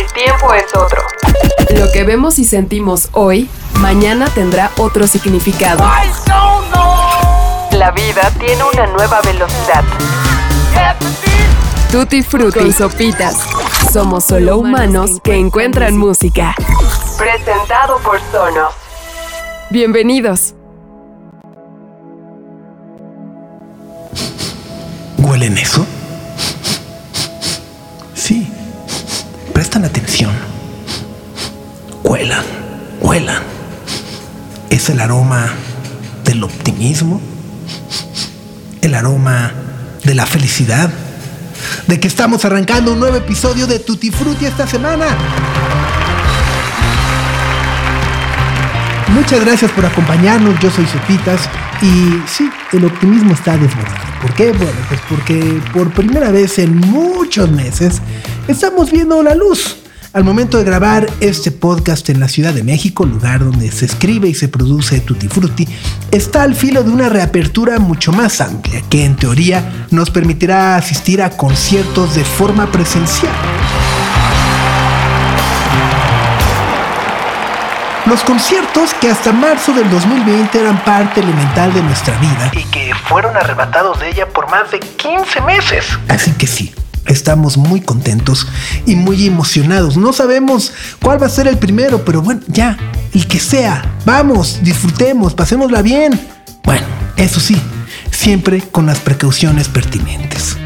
El tiempo es otro. Lo que vemos y sentimos hoy, mañana tendrá otro significado. La vida tiene una nueva velocidad. Tutti Frutti y Sopitas. Somos solo humanos que encuentran música. Presentado por Sonos. Bienvenidos. ¿Huelen eso? Sí. Prestan atención. Huelan, huelan. Es el aroma del optimismo, el aroma de la felicidad de que estamos arrancando un nuevo episodio de Tutti Frutti esta semana. Muchas gracias por acompañarnos, yo soy Sopitas y sí, el optimismo está desbordado. ¿Por qué? Bueno, pues porque por primera vez en muchos meses estamos viendo la luz al momento de grabar este podcast en la Ciudad de México, lugar donde se escribe y se produce Tutti Frutti, está al filo de una reapertura mucho más amplia, que en teoría nos permitirá asistir a conciertos de forma presencial. Los conciertos que hasta marzo del 2020 eran parte elemental de nuestra vida y que fueron arrebatados de ella por más de 15 meses. Así que sí, Estamos muy contentos y muy emocionados. No sabemos cuál va a ser el primero, pero bueno, ya, el que sea. Vamos, disfrutemos, pasémosla bien. Bueno, eso sí, siempre con las precauciones pertinentes.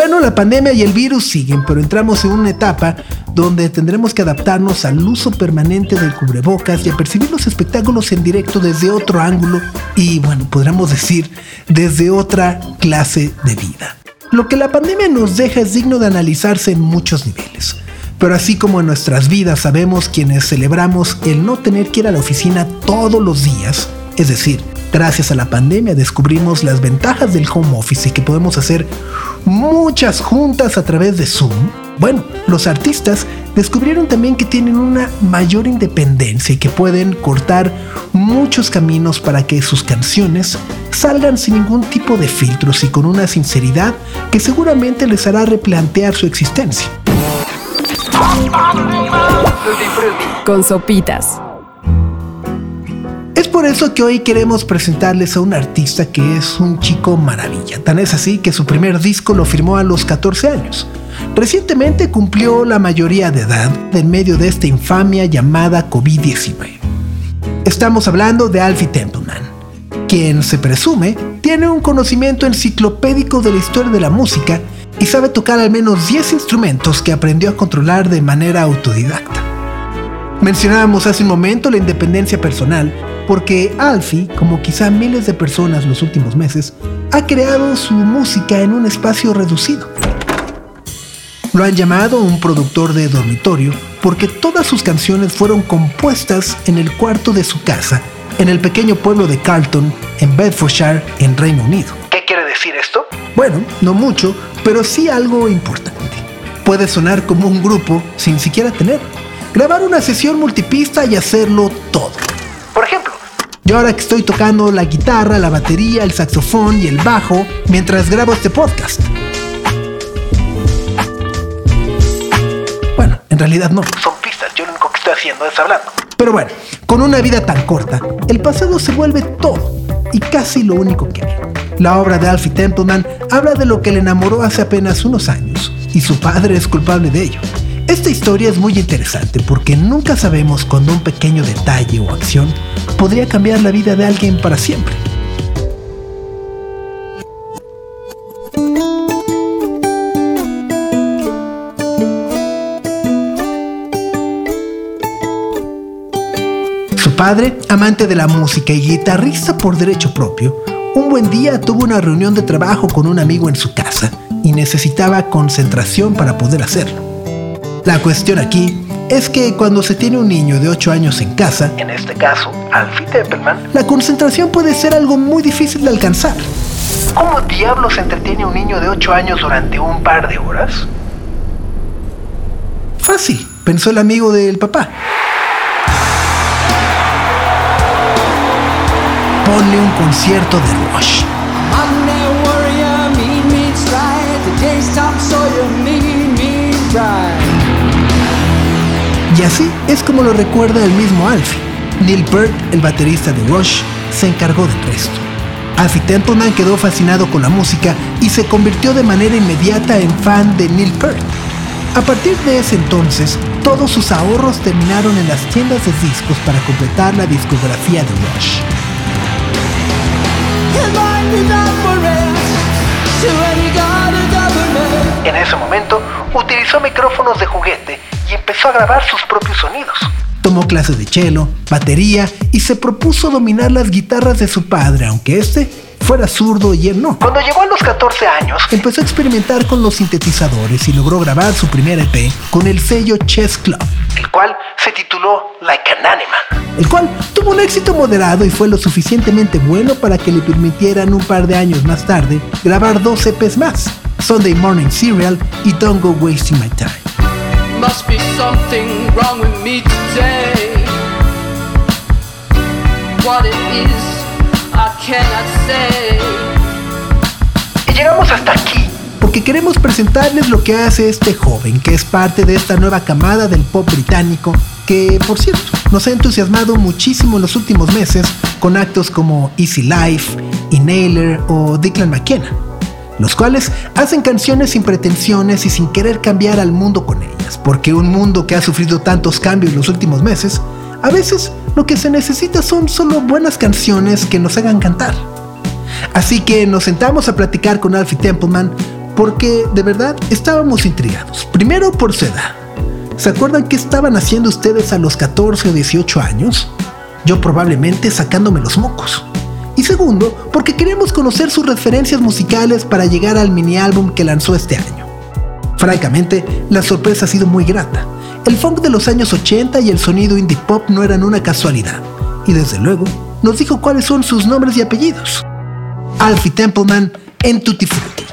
Bueno, la pandemia y el virus siguen, pero entramos en una etapa donde tendremos que adaptarnos al uso permanente del cubrebocas y a percibir los espectáculos en directo desde otro ángulo y, bueno, podríamos decir, desde otra clase de vida. Lo que la pandemia nos deja es digno de analizarse en muchos niveles. Pero así como en nuestras vidas sabemos quienes celebramos el no tener que ir a la oficina todos los días, es decir, gracias a la pandemia descubrimos las ventajas del home office y que podemos hacer muchas juntas a través de Zoom, bueno, los artistas descubrieron también que tienen una mayor independencia y que pueden cortar muchos caminos para que sus canciones salgan sin ningún tipo de filtros y con una sinceridad que seguramente les hará replantear su existencia. Con sopitas. Es por eso que hoy queremos presentarles a un artista que es un chico maravilla. Tan es así que su primer disco lo firmó a los 14 años. Recientemente cumplió la mayoría de edad en medio de esta infamia llamada COVID-19. Estamos hablando de Alfie Templeman, quien se presume tiene un conocimiento enciclopédico de la historia de la música y sabe tocar al menos 10 instrumentos que aprendió a controlar de manera autodidacta. Mencionábamos hace un momento la independencia personal, porque Alfie, como quizá miles de personas los últimos meses, ha creado su música en un espacio reducido. Lo han llamado un productor de dormitorio porque todas sus canciones fueron compuestas en el cuarto de su casa, en el pequeño pueblo de Carlton, en Bedfordshire, en Reino Unido. ¿Qué quiere decir esto? Bueno, no mucho, pero sí algo importante. Puede sonar como un grupo sin siquiera tener. Grabar una sesión multipista y hacerlo todo. Yo ahora que estoy tocando la guitarra, la batería, el saxofón y el bajo mientras grabo este podcast. realidad no. Son pistas, yo lo único que estoy haciendo es hablando. Pero bueno, con una vida tan corta, el pasado se vuelve todo y casi lo único que hay. La obra de Alfie Templeman habla de lo que le enamoró hace apenas unos años y su padre es culpable de ello. Esta historia es muy interesante porque nunca sabemos cuando un pequeño detalle o acción podría cambiar la vida de alguien para siempre. padre, amante de la música y guitarrista por derecho propio, un buen día tuvo una reunión de trabajo con un amigo en su casa y necesitaba concentración para poder hacerlo. La cuestión aquí es que cuando se tiene un niño de 8 años en casa, en este caso Alfie Templeman, la concentración puede ser algo muy difícil de alcanzar. ¿Cómo diablos se entretiene un niño de 8 años durante un par de horas? Fácil, pensó el amigo del papá. Ponle un concierto de Rush. Y así es como lo recuerda el mismo Alfie. Neil Peart, el baterista de Rush, se encargó del resto. Alfie Templeman quedó fascinado con la música y se convirtió de manera inmediata en fan de Neil Peart. A partir de ese entonces, todos sus ahorros terminaron en las tiendas de discos para completar la discografía de Rush. En ese momento, utilizó micrófonos de juguete y empezó a grabar sus propios sonidos. Tomó clases de cello, batería y se propuso dominar las guitarras de su padre, aunque este fuera zurdo y él no. Cuando llegó a los 14 años, empezó a experimentar con los sintetizadores y logró grabar su primer EP con el sello Chess Club, el cual se tituló Like an Animal, el cual tuvo un éxito moderado y fue lo suficientemente bueno para que le permitieran un par de años más tarde grabar dos EPs más, Sunday Morning Serial y Don't Go Wasting My Time. Must be something wrong with me today. What it is, I cannot say. Y llegamos hasta aquí porque queremos presentarles lo que hace este joven, que es parte de esta nueva camada del pop británico, que por cierto nos ha entusiasmado muchísimo en los últimos meses con actos como Easy Life, Inhaler o Declan McKenna los cuales hacen canciones sin pretensiones y sin querer cambiar al mundo con ellas, porque un mundo que ha sufrido tantos cambios en los últimos meses, a veces lo que se necesita son solo buenas canciones que nos hagan cantar. Así que nos sentamos a platicar con Alfie Templeman porque de verdad estábamos intrigados. Primero por su edad. ¿Se acuerdan qué estaban haciendo ustedes a los 14 o 18 años? Yo probablemente sacándome los mocos. Y segundo, porque queremos conocer sus referencias musicales para llegar al mini álbum que lanzó este año. Francamente, la sorpresa ha sido muy grata. El funk de los años 80 y el sonido indie pop no eran una casualidad. Y desde luego, nos dijo cuáles son sus nombres y apellidos. Alfie Templeman en Tutti Frutti.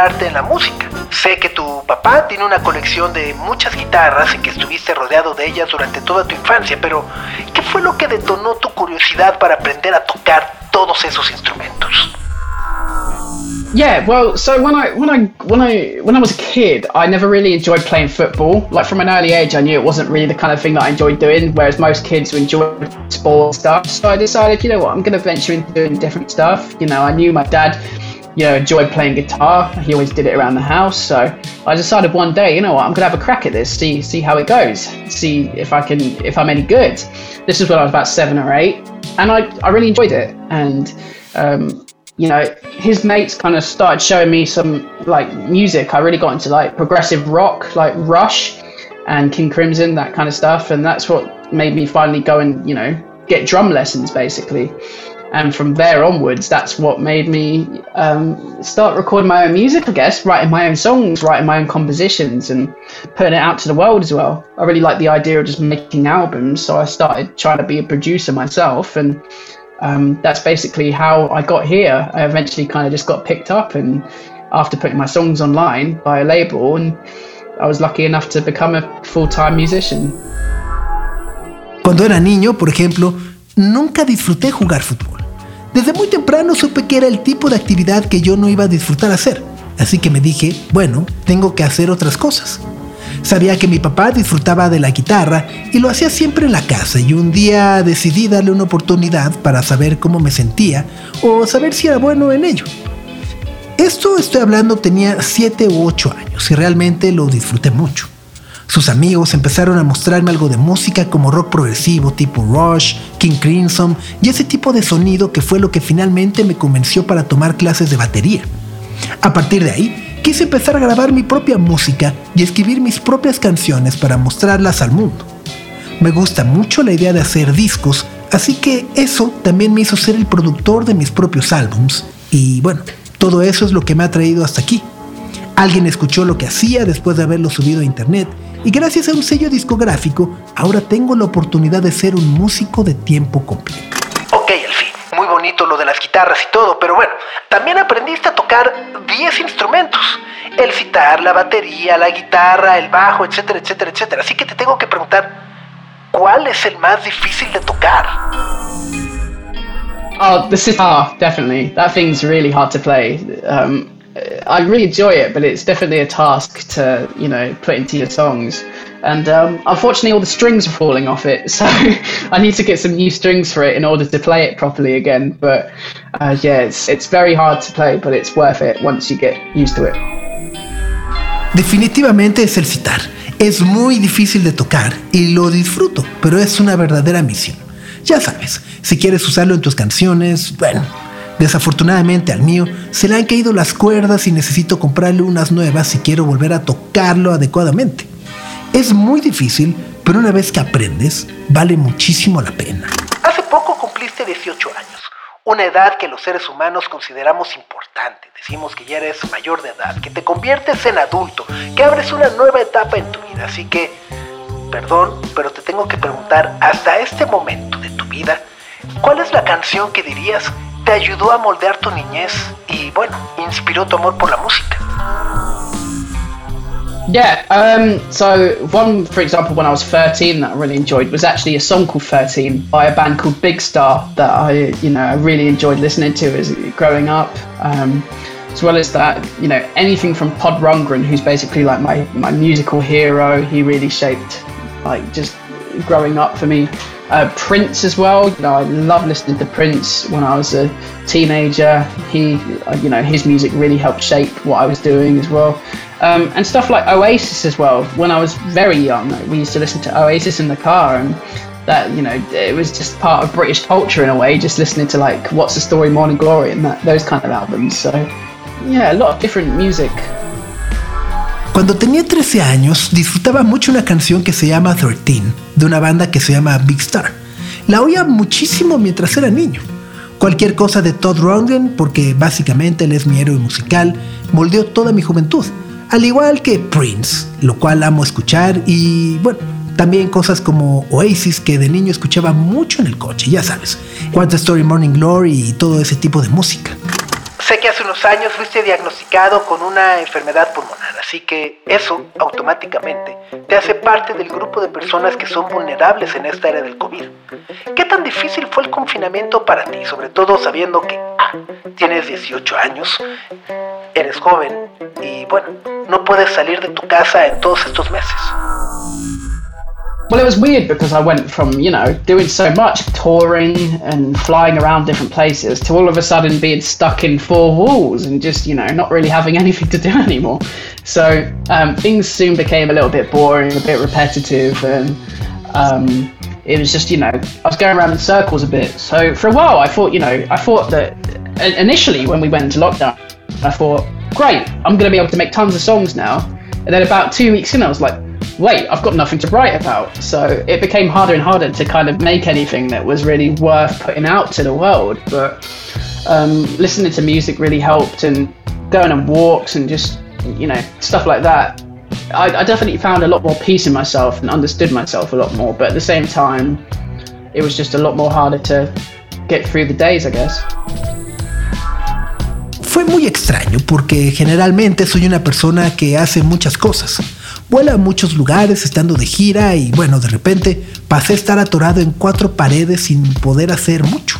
Centrarte en la música? Sé que tu papá tiene una colección de muchas guitarras y que estuviste rodeado de ellas durante toda tu infancia, pero ¿qué fue lo que detonó tu curiosidad para aprender a tocar todos esos instrumentos? Yeah, well, so when I when I when I when I was a kid, I never really enjoyed playing football. Like from an early age, I knew it wasn't really the kind of thing that I enjoyed doing. Whereas most kids who enjoy sport stuff, so I decided, you know what, I'm going to venture into doing different stuff. You know, I knew my dad, you know, enjoyed playing guitar. He always did it around the house. So I decided one day, you know what, I'm to have a crack at this, see see how it goes, see if I can if I'm any good. This is when I was about seven or eight, and I I really enjoyed it and. Um, you know, his mates kind of started showing me some like music. I really got into like progressive rock, like Rush and King Crimson, that kind of stuff. And that's what made me finally go and, you know, get drum lessons basically. And from there onwards, that's what made me um, start recording my own music, I guess, writing my own songs, writing my own compositions, and putting it out to the world as well. I really like the idea of just making albums, so I started trying to be a producer myself. And um, that's basically how I got here. I eventually kind of just got picked up, and after putting my songs online by a label, and I was lucky enough to become a full-time musician. Cuando era niño, por ejemplo, nunca disfruté jugar fútbol. Desde muy temprano supe que era el tipo de actividad que yo no iba a disfrutar hacer, así que me dije, bueno, tengo que hacer otras cosas. Sabía que mi papá disfrutaba de la guitarra y lo hacía siempre en la casa y un día decidí darle una oportunidad para saber cómo me sentía o saber si era bueno en ello. Esto estoy hablando tenía 7 u 8 años y realmente lo disfruté mucho. Sus amigos empezaron a mostrarme algo de música como rock progresivo tipo Rush, King Crimson y ese tipo de sonido que fue lo que finalmente me convenció para tomar clases de batería. A partir de ahí, quise empezar a grabar mi propia música y escribir mis propias canciones para mostrarlas al mundo. Me gusta mucho la idea de hacer discos, así que eso también me hizo ser el productor de mis propios álbums. Y bueno, todo eso es lo que me ha traído hasta aquí. Alguien escuchó lo que hacía después de haberlo subido a internet y gracias a un sello discográfico ahora tengo la oportunidad de ser un músico de tiempo completo. Ok, Elfi, muy bonito lo de las guitarras y todo, pero bueno, también aprendiste a tocar 10 instrumentos. El citar, la batería, la guitarra, el bajo, etcétera, etcétera, etcétera. Así que te tengo que preguntar, ¿cuál es el más difícil de tocar? Oh, the sitar, definitely. That thing's really hard to play. Um, I really enjoy it, but it's definitely a task to, you know, put into your songs. And um, unfortunately, all the strings are falling off it, so I need to get some new strings for it in order to play it properly again. But uh, yeah, it's, it's very hard to play, but it's worth it once you get used to it. Definitivamente es el citar. Es muy difícil de tocar y lo disfruto, pero es una verdadera misión. Ya sabes, si quieres usarlo en tus canciones, bueno, desafortunadamente al mío se le han caído las cuerdas y necesito comprarle unas nuevas si quiero volver a tocarlo adecuadamente. Es muy difícil, pero una vez que aprendes, vale muchísimo la pena. Hace poco cumpliste 18 años, una edad que los seres humanos consideramos importante. Decimos que ya eres mayor de edad, que te conviertes en adulto, que abres una nueva etapa en tu vida. Así que, perdón, pero te tengo que preguntar, hasta este momento de tu vida, ¿cuál es la canción que dirías te ayudó a moldear tu niñez y, bueno, inspiró tu amor por la música? Yeah, um, so one, for example, when I was 13 that I really enjoyed was actually a song called 13 by a band called Big Star that I, you know, I really enjoyed listening to as growing up. Um, as well as that, you know, anything from Pod Rundgren, who's basically like my, my musical hero. He really shaped, like, just growing up for me. Uh, Prince as well. You know, I love listening to Prince when I was a teenager. He, uh, you know, his music really helped shape what I was doing as well. Um, and stuff like Oasis as well. When I was very young, we used to listen to Oasis in the car, and that you know, it was just part of British culture in a way. Just listening to like What's the Story, Morning Glory, and that, those kind of albums. So, yeah, a lot of different music. Cuando tenía 13 años, disfrutaba mucho una canción que se llama 13, de una banda que se llama Big Star. La oía muchísimo mientras era niño. Cualquier cosa de Todd Rundgren, porque básicamente él es mi héroe musical, moldeó toda mi juventud. al igual que Prince, lo cual amo escuchar y bueno, también cosas como Oasis que de niño escuchaba mucho en el coche, ya sabes, What's the Story Morning Glory y todo ese tipo de música. Sé que hace unos años fuiste diagnosticado con una enfermedad pulmonar, así que eso automáticamente te hace parte del grupo de personas que son vulnerables en esta era del COVID. ¿Qué tan difícil fue el confinamiento para ti, sobre todo sabiendo que ah, tienes 18 años, eres joven y bueno, no puedes salir de tu casa en todos estos meses? Well, it was weird because I went from, you know, doing so much touring and flying around different places to all of a sudden being stuck in four walls and just, you know, not really having anything to do anymore. So um, things soon became a little bit boring, a bit repetitive, and um, it was just, you know, I was going around in circles a bit. So for a while, I thought, you know, I thought that initially when we went into lockdown, I thought, great, I'm going to be able to make tons of songs now. And then about two weeks in, I was like, wait, I've got nothing to write about. So it became harder and harder to kind of make anything that was really worth putting out to the world. But um, listening to music really helped, and going on walks and just you know stuff like that. I, I definitely found a lot more peace in myself and understood myself a lot more. But at the same time, it was just a lot more harder to get through the days, I guess. Fue muy extraño porque generalmente soy una persona que hace muchas cosas. Vuela a muchos lugares estando de gira y bueno, de repente pasé a estar atorado en cuatro paredes sin poder hacer mucho.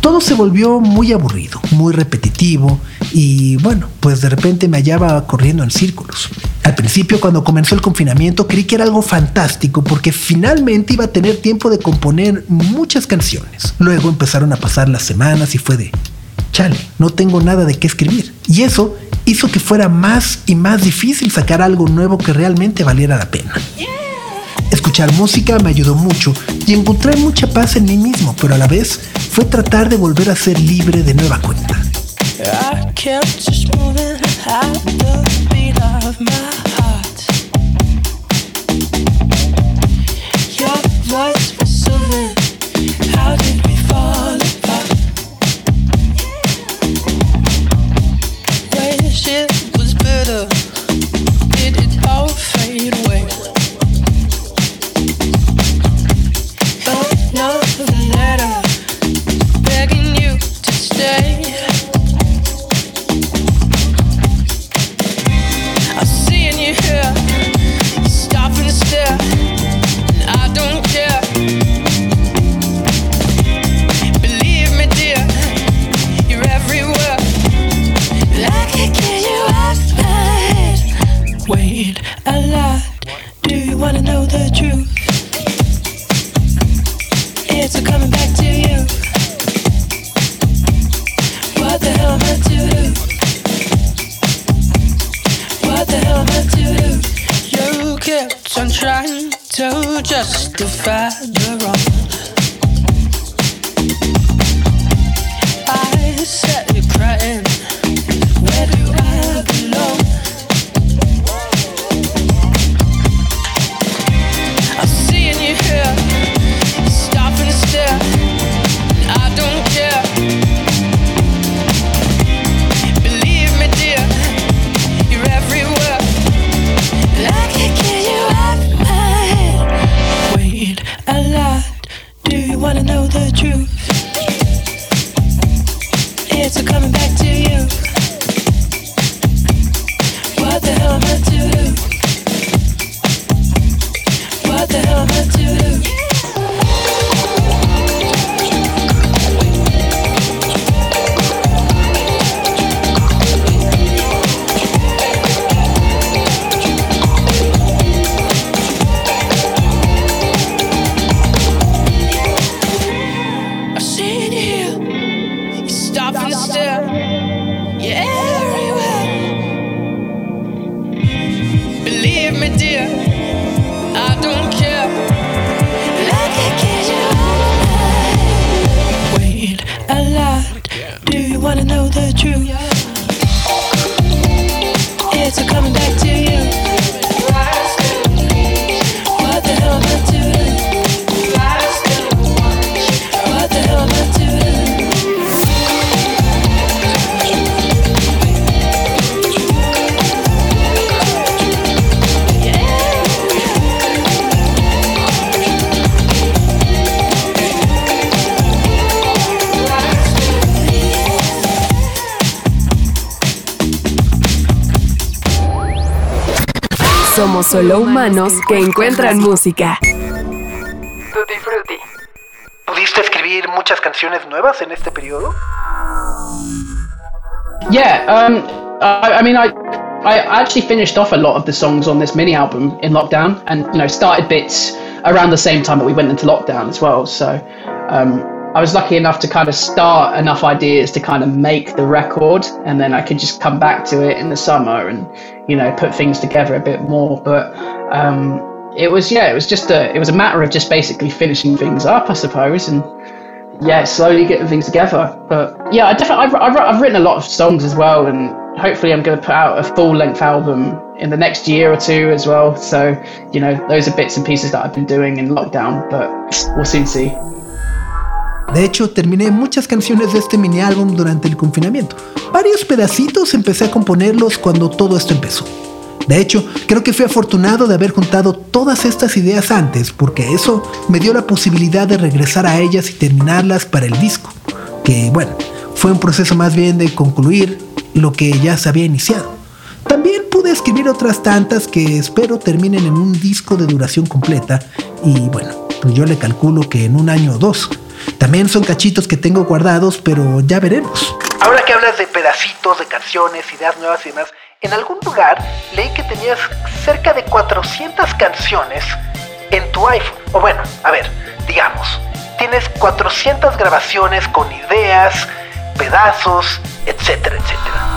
Todo se volvió muy aburrido, muy repetitivo y bueno, pues de repente me hallaba corriendo en círculos. Al principio cuando comenzó el confinamiento creí que era algo fantástico porque finalmente iba a tener tiempo de componer muchas canciones. Luego empezaron a pasar las semanas y fue de, chale, no tengo nada de qué escribir. Y eso hizo que fuera más y más difícil sacar algo nuevo que realmente valiera la pena. Escuchar música me ayudó mucho y encontré mucha paz en mí mismo, pero a la vez fue tratar de volver a ser libre de nueva cuenta. Somos solo humanos que encuentran música. Tutti Frutti. ¿Pudiste escribir muchas canciones nuevas en este periodo? Yeah, um, I, I mean, I, I actually finished off a lot of the songs on this mini album in lockdown, and you know, started bits around the same time that we went into lockdown as well. So, um, I was lucky enough to kind of start enough ideas to kind of make the record, and then I could just come back to it in the summer and you know put things together a bit more. But um, it was yeah, it was just a it was a matter of just basically finishing things up, I suppose, and yeah, slowly getting things together. But yeah, I definitely I've, I've, I've written a lot of songs as well, and hopefully I'm going to put out a full length album in the next year or two as well. So you know those are bits and pieces that I've been doing in lockdown, but we'll soon see. De hecho, terminé muchas canciones de este mini álbum durante el confinamiento. Varios pedacitos empecé a componerlos cuando todo esto empezó. De hecho, creo que fui afortunado de haber juntado todas estas ideas antes, porque eso me dio la posibilidad de regresar a ellas y terminarlas para el disco, que bueno, fue un proceso más bien de concluir lo que ya se había iniciado. También pude escribir otras tantas que espero terminen en un disco de duración completa y bueno, pues yo le calculo que en un año o dos. También son cachitos que tengo guardados, pero ya veremos. Ahora que hablas de pedacitos, de canciones, ideas nuevas y demás, en algún lugar leí que tenías cerca de 400 canciones en tu iPhone. O bueno, a ver, digamos, tienes 400 grabaciones con ideas, pedazos, etcétera, etcétera.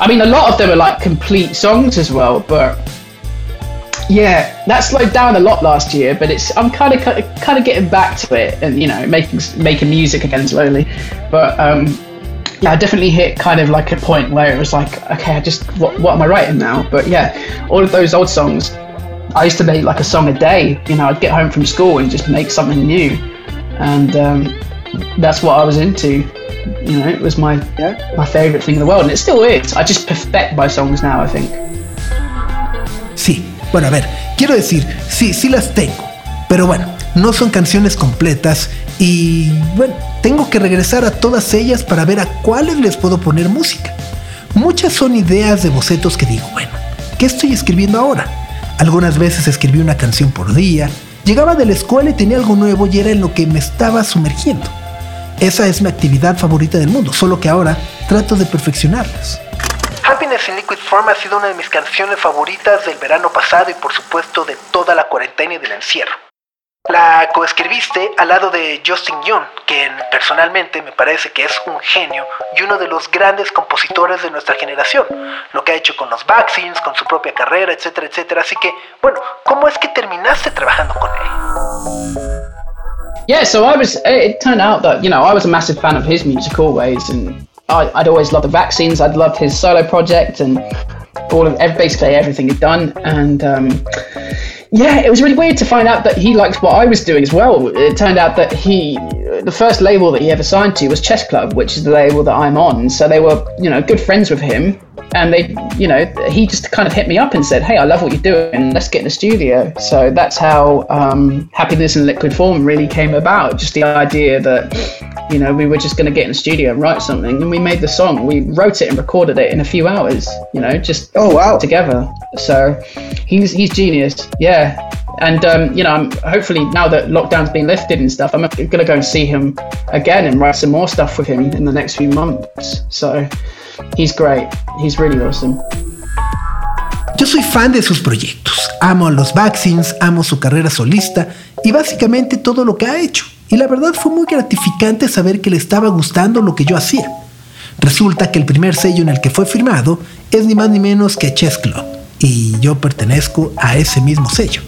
I mean, a lot of them are like complete songs as well, but yeah, that slowed down a lot last year. But it's I'm kind of kind of getting back to it, and you know, making making music again slowly. But um, yeah, I definitely hit kind of like a point where it was like, okay, I just what what am I writing now? But yeah, all of those old songs, I used to make like a song a day. You know, I'd get home from school and just make something new, and um, that's what I was into. You know, it was my yeah. my favorite thing in the world, and it still is. I just perfect my songs now. I think. Bueno, a ver, quiero decir, sí, sí las tengo, pero bueno, no son canciones completas y bueno, tengo que regresar a todas ellas para ver a cuáles les puedo poner música. Muchas son ideas de bocetos que digo, bueno, ¿qué estoy escribiendo ahora? Algunas veces escribí una canción por día, llegaba de la escuela y tenía algo nuevo y era en lo que me estaba sumergiendo. Esa es mi actividad favorita del mundo, solo que ahora trato de perfeccionarlas. Happiness in Liquid Form ha sido una de mis canciones favoritas del verano pasado y por supuesto de toda la cuarentena y del encierro. La coescribiste al lado de Justin Young, quien personalmente me parece que es un genio y uno de los grandes compositores de nuestra generación. Lo que ha hecho con los vaccines, con su propia carrera, etcétera, etcétera. Así que, bueno, ¿cómo es que terminaste trabajando con él? Yeah, so I was. It turned out that you know I was a massive fan of his music always, and I, would always loved the vaccines. I'd loved his solo project and all of basically everything he'd done, and um, yeah, it was really weird to find out that he liked what I was doing as well. It turned out that he, the first label that he ever signed to was Chess Club, which is the label that I'm on. So they were, you know, good friends with him. And they, you know, he just kind of hit me up and said, "Hey, I love what you're doing. Let's get in the studio." So that's how um, Happiness in Liquid Form really came about. Just the idea that, you know, we were just going to get in the studio and write something, and we made the song. We wrote it and recorded it in a few hours. You know, just oh wow together. So he's he's genius. Yeah. And um, you know, I'm hopefully now that lockdown's been lifted and stuff, I'm gonna go and see him again and write some more stuff with him in the next few months. So he's great. He's really awesome. Yo soy fan de sus proyectos. Amo a los vaccines, amo su carrera solista y básicamente todo lo que ha hecho. Y la verdad fue muy gratificante saber que le estaba gustando lo que yo hacía. Resulta que el primer sello en el que fue firmado es ni más ni menos que Chess Club, y yo pertenezco a ese mismo sello.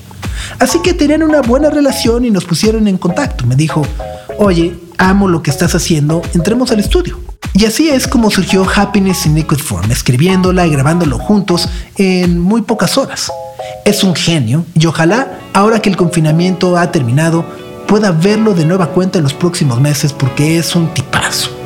Así que tenían una buena relación y nos pusieron en contacto. Me dijo, oye, amo lo que estás haciendo, entremos al estudio. Y así es como surgió Happiness in Liquid Form, escribiéndola y grabándolo juntos en muy pocas horas. Es un genio y ojalá, ahora que el confinamiento ha terminado, pueda verlo de nueva cuenta en los próximos meses porque es un tipazo.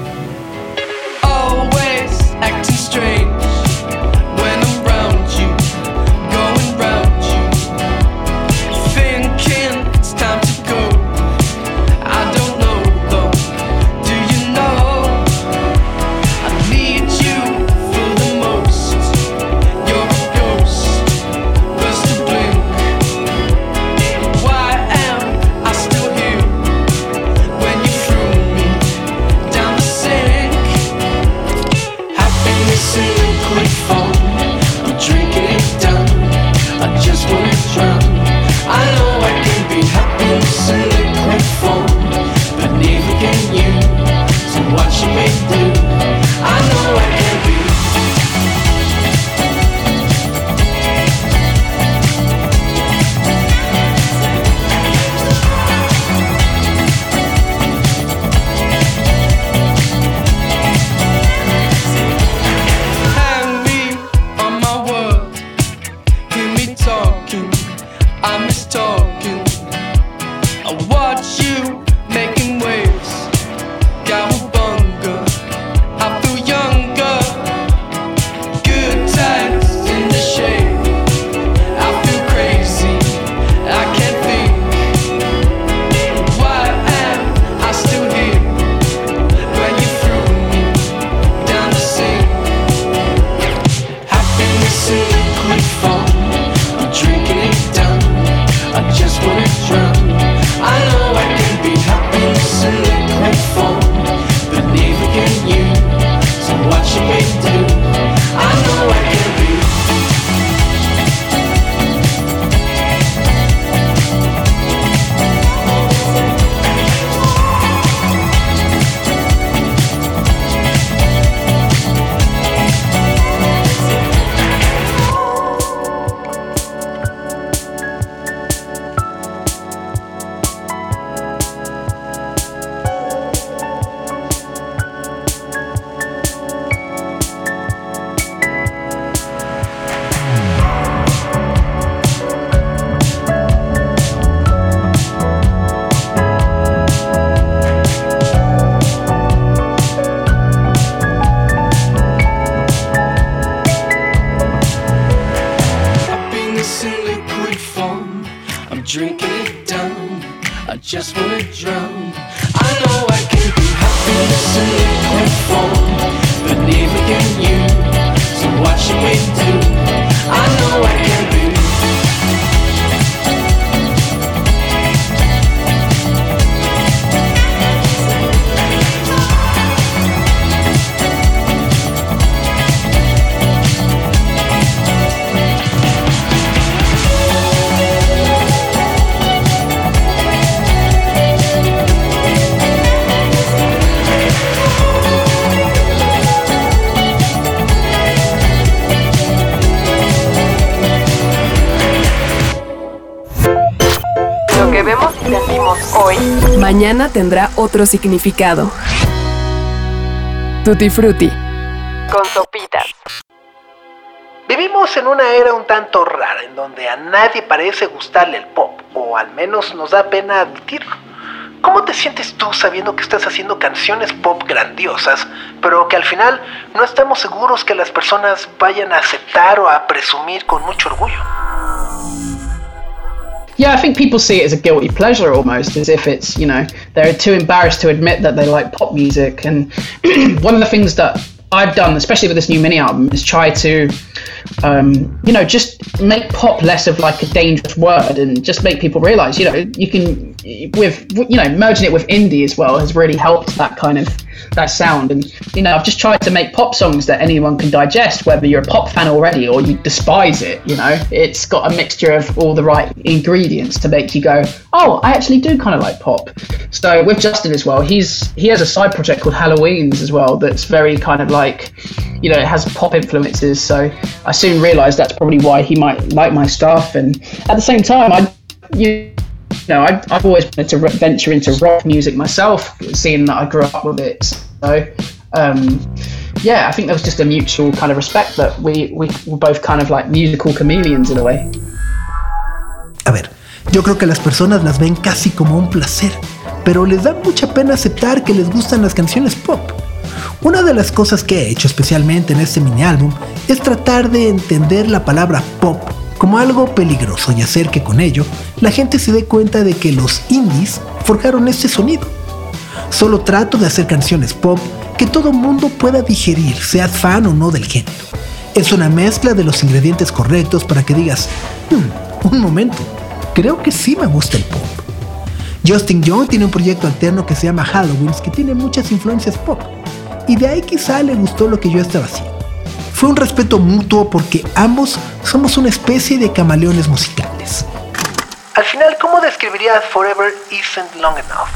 Mañana tendrá otro significado. Tutti Frutti. Con sopitas. Vivimos en una era un tanto rara en donde a nadie parece gustarle el pop, o al menos nos da pena admitirlo. ¿Cómo te sientes tú sabiendo que estás haciendo canciones pop grandiosas, pero que al final no estamos seguros que las personas vayan a aceptar o a presumir con mucho orgullo? Yeah, I think people see it as a guilty pleasure almost, as if it's, you know, they're too embarrassed to admit that they like pop music. And one of the things that I've done, especially with this new mini album, is try to, um, you know, just make pop less of like a dangerous word and just make people realize, you know, you can, with, you know, merging it with indie as well has really helped that kind of, that sound. And, you know, I've just tried to make pop songs that anyone can digest, whether you're a pop fan already or you despise it, you know, it's got a mixture of all the right ingredients to make you go, oh, I actually do kind of like pop. So with Justin as well, he's, he has a side project called Halloween's as well that's very kind of like, you know, it has pop influences. So I soon realised that's probably why he might like my stuff. And at the same time, I, you know, I, I've always wanted to re- venture into rock music myself, seeing that I grew up with it. So, um, yeah, I think there was just a mutual kind of respect that we, we were both kind of like musical chameleons in a way. A ver, yo creo que las personas las ven casi como un placer, pero les da mucha pena aceptar que les gustan las canciones pop. Una de las cosas que he hecho especialmente en este mini álbum es tratar de entender la palabra pop como algo peligroso y hacer que con ello la gente se dé cuenta de que los indies forjaron este sonido. Solo trato de hacer canciones pop que todo mundo pueda digerir, seas fan o no del género. Es una mezcla de los ingredientes correctos para que digas, "Hmm, un momento, creo que sí me gusta el pop. Justin Young tiene un proyecto alterno que se llama Halloween que tiene muchas influencias pop. Y de ahí quizá le gustó lo que yo estaba haciendo. Fue un respeto mutuo porque ambos somos una especie de camaleones musicales. Al final, ¿cómo describirías Forever Isn't Long Enough?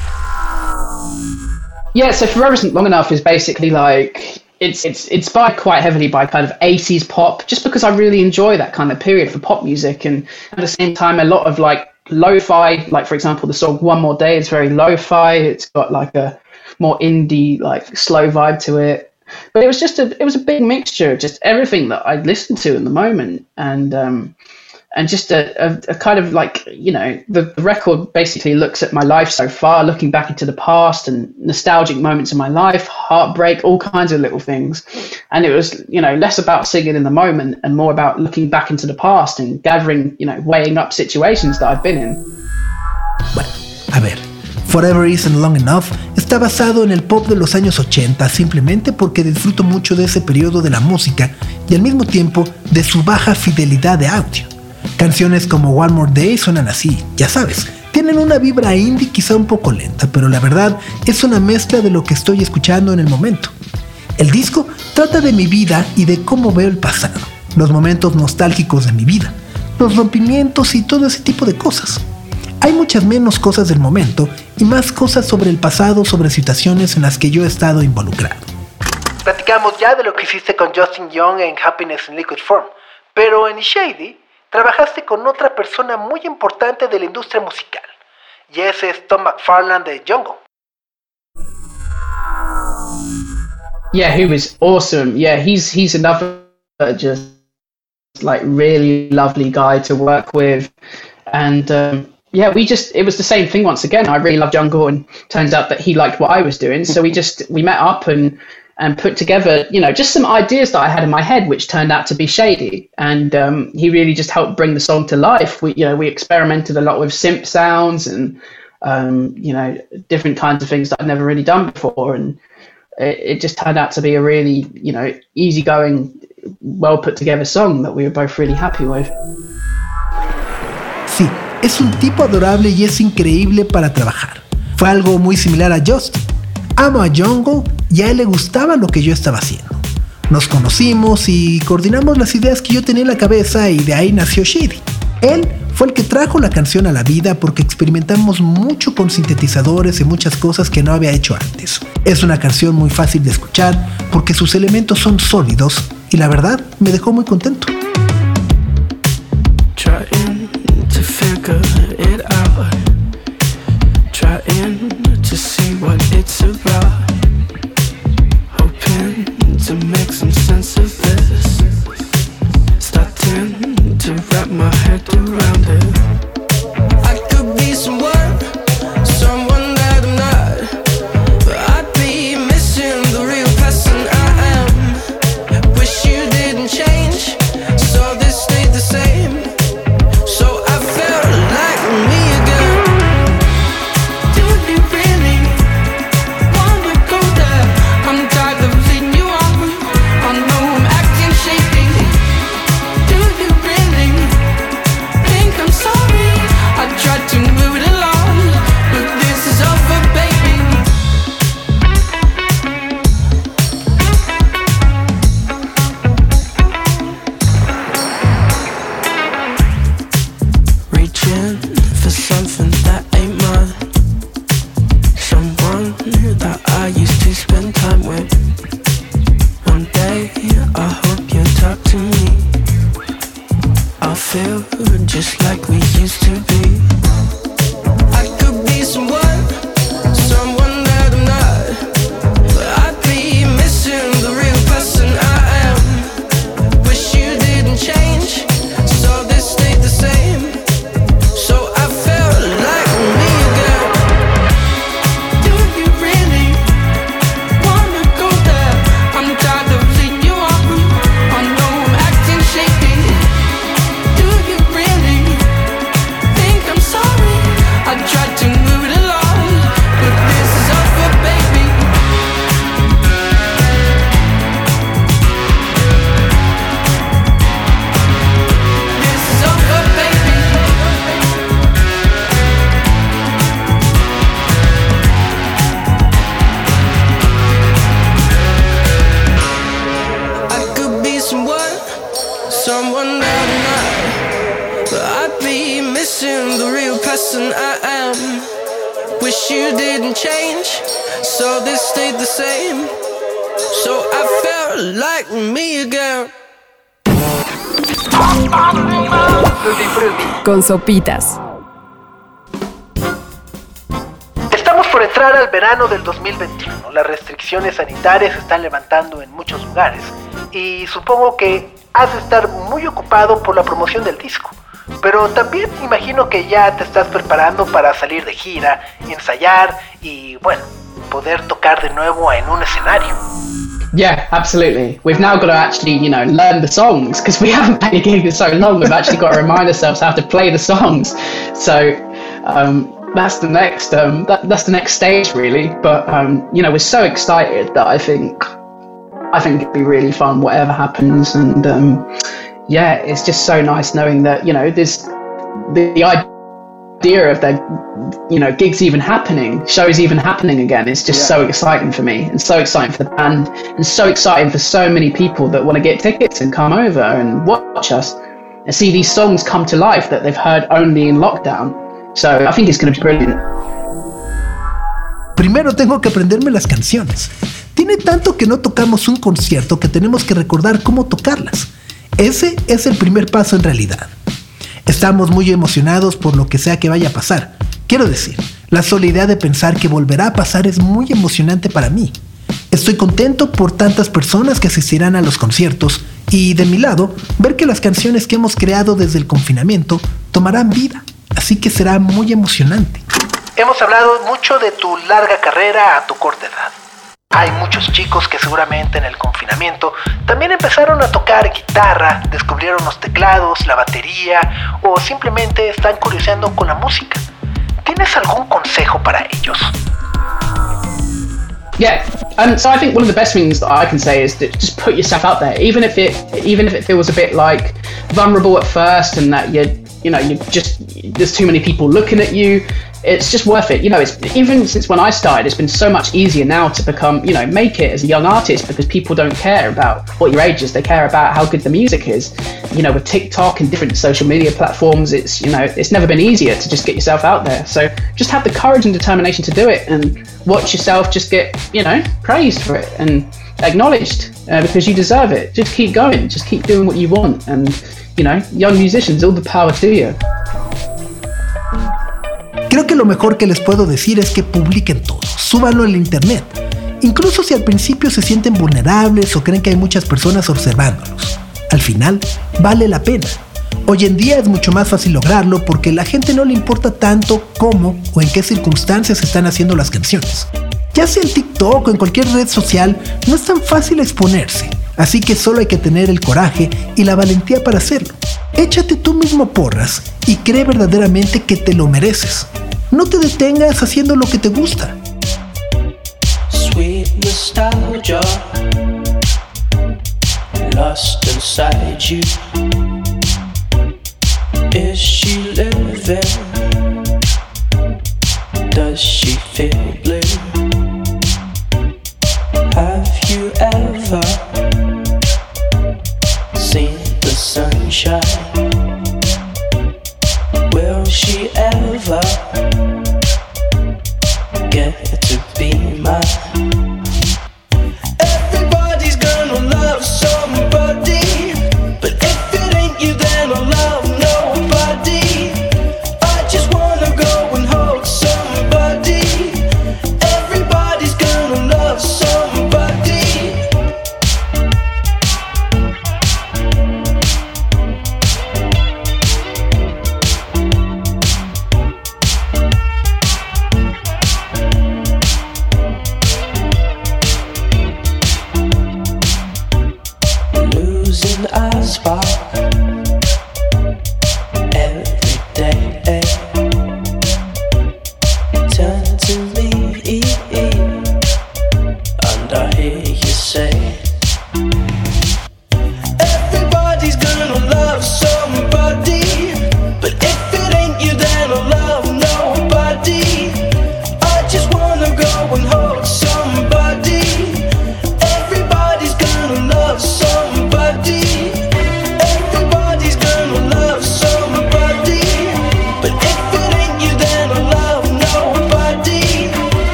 Yeah, so Forever Isn't Long Enough is basically like it's it's inspired quite heavily by kind of 80s pop, just because I really enjoy that kind of period for pop music, and at the same time, a lot of like lo-fi. Like for example, the song "One More Day" is very lo-fi. It's got like a more indie, like slow vibe to it. But it was just a it was a big mixture of just everything that I'd listened to in the moment, and um, and just a, a, a, kind of like you know the, the, record basically looks at my life so far looking back into the past and nostalgic moments in my life heartbreak all kinds of little things. And it was you know less about singing in the moment and more about looking back into the past and gathering you know weighing up situations that i've been in. A ver Forever Isn't Long Enough está basado en el pop de los años 80 simplemente porque disfruto mucho de ese periodo de la música y al mismo tiempo de su baja fidelidad de audio. Canciones como One More Day suenan así, ya sabes, tienen una vibra indie quizá un poco lenta, pero la verdad es una mezcla de lo que estoy escuchando en el momento. El disco trata de mi vida y de cómo veo el pasado, los momentos nostálgicos de mi vida, los rompimientos y todo ese tipo de cosas. Hay muchas menos cosas del momento y más cosas sobre el pasado, sobre situaciones en las que yo he estado involucrado. Platicamos ya de lo que hiciste con Justin Young en Happiness in Liquid Form, pero en Shady trabajaste con otra persona muy importante de la industria musical, y ese es Tom McFarland de Jungle. Yeah, he was awesome. Yeah, he's he's another just like really lovely guy to work with, and um, yeah, we just it was the same thing once again. I really loved Jungle, and turns out that he liked what I was doing. So we just we met up and and put together, you know, just some ideas that I had in my head, which turned out to be shady. And um, he really just helped bring the song to life. We, you know, we experimented a lot with synth sounds and um, you know different kinds of things that I'd never really done before, and it, it just turned out to be a really you know easygoing, well put together song that we were both really happy with. Es un tipo adorable y es increíble para trabajar. Fue algo muy similar a Justin. Amo a Jungle y a él le gustaba lo que yo estaba haciendo. Nos conocimos y coordinamos las ideas que yo tenía en la cabeza y de ahí nació Shady. Él fue el que trajo la canción a la vida porque experimentamos mucho con sintetizadores y muchas cosas que no había hecho antes. Es una canción muy fácil de escuchar porque sus elementos son sólidos y la verdad me dejó muy contento. figure it out. Trying to see what it's about. Hoping to make some sense of this. Starting to wrap my head around it. I could be someone. Con sopitas. Estamos por entrar al verano del 2021. Las restricciones sanitarias se están levantando en muchos lugares y supongo que has de estar muy ocupado por la promoción del disco. Pero también imagino que ya te estás preparando para salir de gira, ensayar y, bueno, poder tocar de nuevo en un escenario. Yeah, absolutely. We've now got to actually, you know, learn the songs because we haven't played a gig in so long. We've actually got to remind ourselves how to play the songs. So um, that's the next um, that, that's the next stage, really. But um, you know, we're so excited that I think I think it'd be really fun, whatever happens. And um, yeah, it's just so nice knowing that you know there's the, the idea of their you know gigs even happening, shows even happening again. It's just so exciting for me, and so exciting for the band, and so exciting for so many people that want to get tickets and come over and watch us and see these songs come to life that they've heard only in lockdown. So I think it's going to be brilliant. Primero tengo que aprenderme las canciones. Tiene tanto que no tocamos un concierto que tenemos que recordar cómo tocarlas. Ese es el primer paso en realidad. Estamos muy emocionados por lo que sea que vaya a pasar. Quiero decir, la sola idea de pensar que volverá a pasar es muy emocionante para mí. Estoy contento por tantas personas que asistirán a los conciertos y de mi lado, ver que las canciones que hemos creado desde el confinamiento tomarán vida. Así que será muy emocionante. Hemos hablado mucho de tu larga carrera a tu corta edad. Hay muchos chicos que seguramente en el confinamiento también empezaron a tocar guitarra, descubrieron los teclados, la batería o simplemente están curioseando con la música. ¿Tienes algún consejo para ellos? Yeah, and so I think one of the best things that I can say is to just put yourself out there, even if it even if it feels a bit like vulnerable at first, and that you you know you just there's too many people looking at you it's just worth it. You know, it's even since when I started, it's been so much easier now to become, you know, make it as a young artist because people don't care about what your age is. They care about how good the music is. You know, with TikTok and different social media platforms, it's you know, it's never been easier to just get yourself out there. So just have the courage and determination to do it, and watch yourself just get, you know, praised for it and acknowledged uh, because you deserve it. Just keep going. Just keep doing what you want, and you know, young musicians, all the power to you. Creo que lo mejor que les puedo decir es que publiquen todo, súbanlo al internet, incluso si al principio se sienten vulnerables o creen que hay muchas personas observándolos. Al final, vale la pena. Hoy en día es mucho más fácil lograrlo porque la gente no le importa tanto cómo o en qué circunstancias están haciendo las canciones. Ya sea en TikTok o en cualquier red social, no es tan fácil exponerse, así que solo hay que tener el coraje y la valentía para hacerlo. Échate tú mismo porras y cree verdaderamente que te lo mereces. No te detengas haciendo lo que te gusta. Sweet nostalgia lost inside you. She living? Does she feel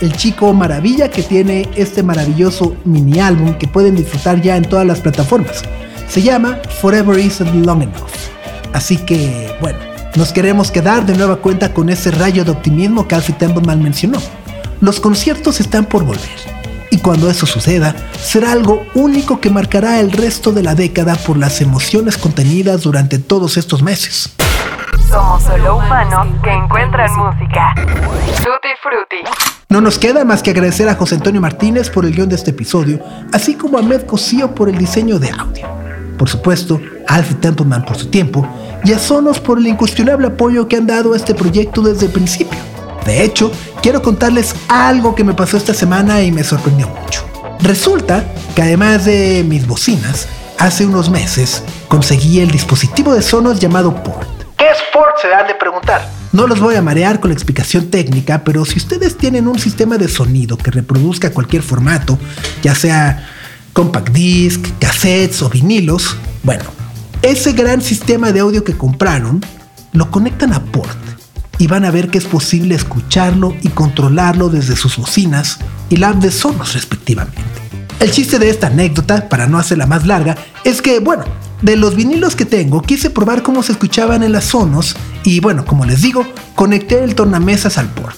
el chico maravilla que tiene este maravilloso mini álbum que pueden disfrutar ya en todas las plataformas. Se llama Forever Isn't Long Enough. Así que, bueno, nos queremos quedar de nueva cuenta con ese rayo de optimismo que Alfie Templeman mencionó. Los conciertos están por volver y cuando eso suceda, será algo único que marcará el resto de la década por las emociones contenidas durante todos estos meses. Solo humanos que encuentran música. Tutti Frutti. No nos queda más que agradecer a José Antonio Martínez por el guion de este episodio, así como a Med Cosío por el diseño de audio. Por supuesto, a Alfie Templeman por su tiempo y a Sonos por el incuestionable apoyo que han dado a este proyecto desde el principio. De hecho, quiero contarles algo que me pasó esta semana y me sorprendió mucho. Resulta que además de mis bocinas, hace unos meses conseguí el dispositivo de Sonos llamado Port. ¿Qué es Port? Se dan de preguntar. No los voy a marear con la explicación técnica, pero si ustedes tienen un sistema de sonido que reproduzca cualquier formato, ya sea compact disc, cassettes o vinilos, bueno, ese gran sistema de audio que compraron lo conectan a Port y van a ver que es posible escucharlo y controlarlo desde sus bocinas y la de Sonos respectivamente. El chiste de esta anécdota, para no hacerla más larga, es que, bueno, de los vinilos que tengo, quise probar cómo se escuchaban en las Sonos y, bueno, como les digo, conecté el tornamesas al port.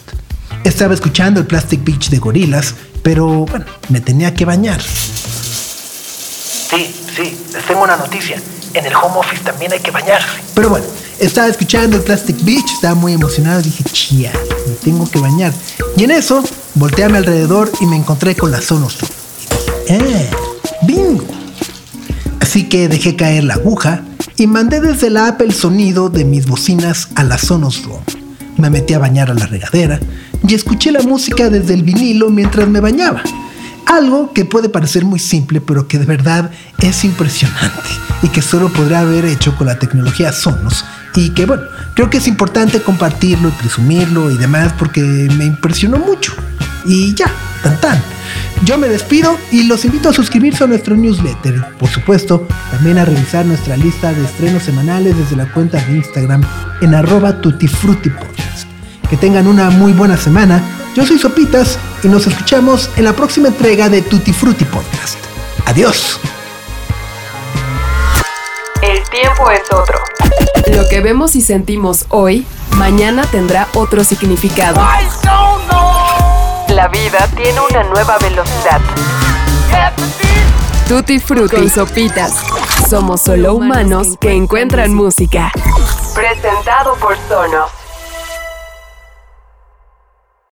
Estaba escuchando el Plastic Beach de Gorilas, pero, bueno, me tenía que bañar. Sí, sí, les tengo una noticia. En el home office también hay que bañarse. Pero bueno, estaba escuchando el Plastic Beach, estaba muy emocionado. Dije, chía, me tengo que bañar. Y en eso, volteé a mi alrededor y me encontré con la Sonos ¡Eh! ¡Bingo! Así que dejé caer la aguja y mandé desde la app el sonido de mis bocinas a la Sonos Room. Me metí a bañar a la regadera y escuché la música desde el vinilo mientras me bañaba. Algo que puede parecer muy simple, pero que de verdad es impresionante y que solo podrá haber hecho con la tecnología Sonos. Y que bueno, creo que es importante compartirlo y presumirlo y demás porque me impresionó mucho. Y ya, tan tan. Yo me despido y los invito a suscribirse a nuestro newsletter. Por supuesto, también a revisar nuestra lista de estrenos semanales desde la cuenta de Instagram en arroba tutifrutipodcast. Que tengan una muy buena semana. Yo soy Sopitas y nos escuchamos en la próxima entrega de Tutti Frutti Podcast. Adiós. El tiempo es otro. Lo que vemos y sentimos hoy, mañana tendrá otro significado. La vida tiene una nueva velocidad. Tutti Frutti y Sopitas. Somos solo humanos que encuentran música. Presentado por Sonos.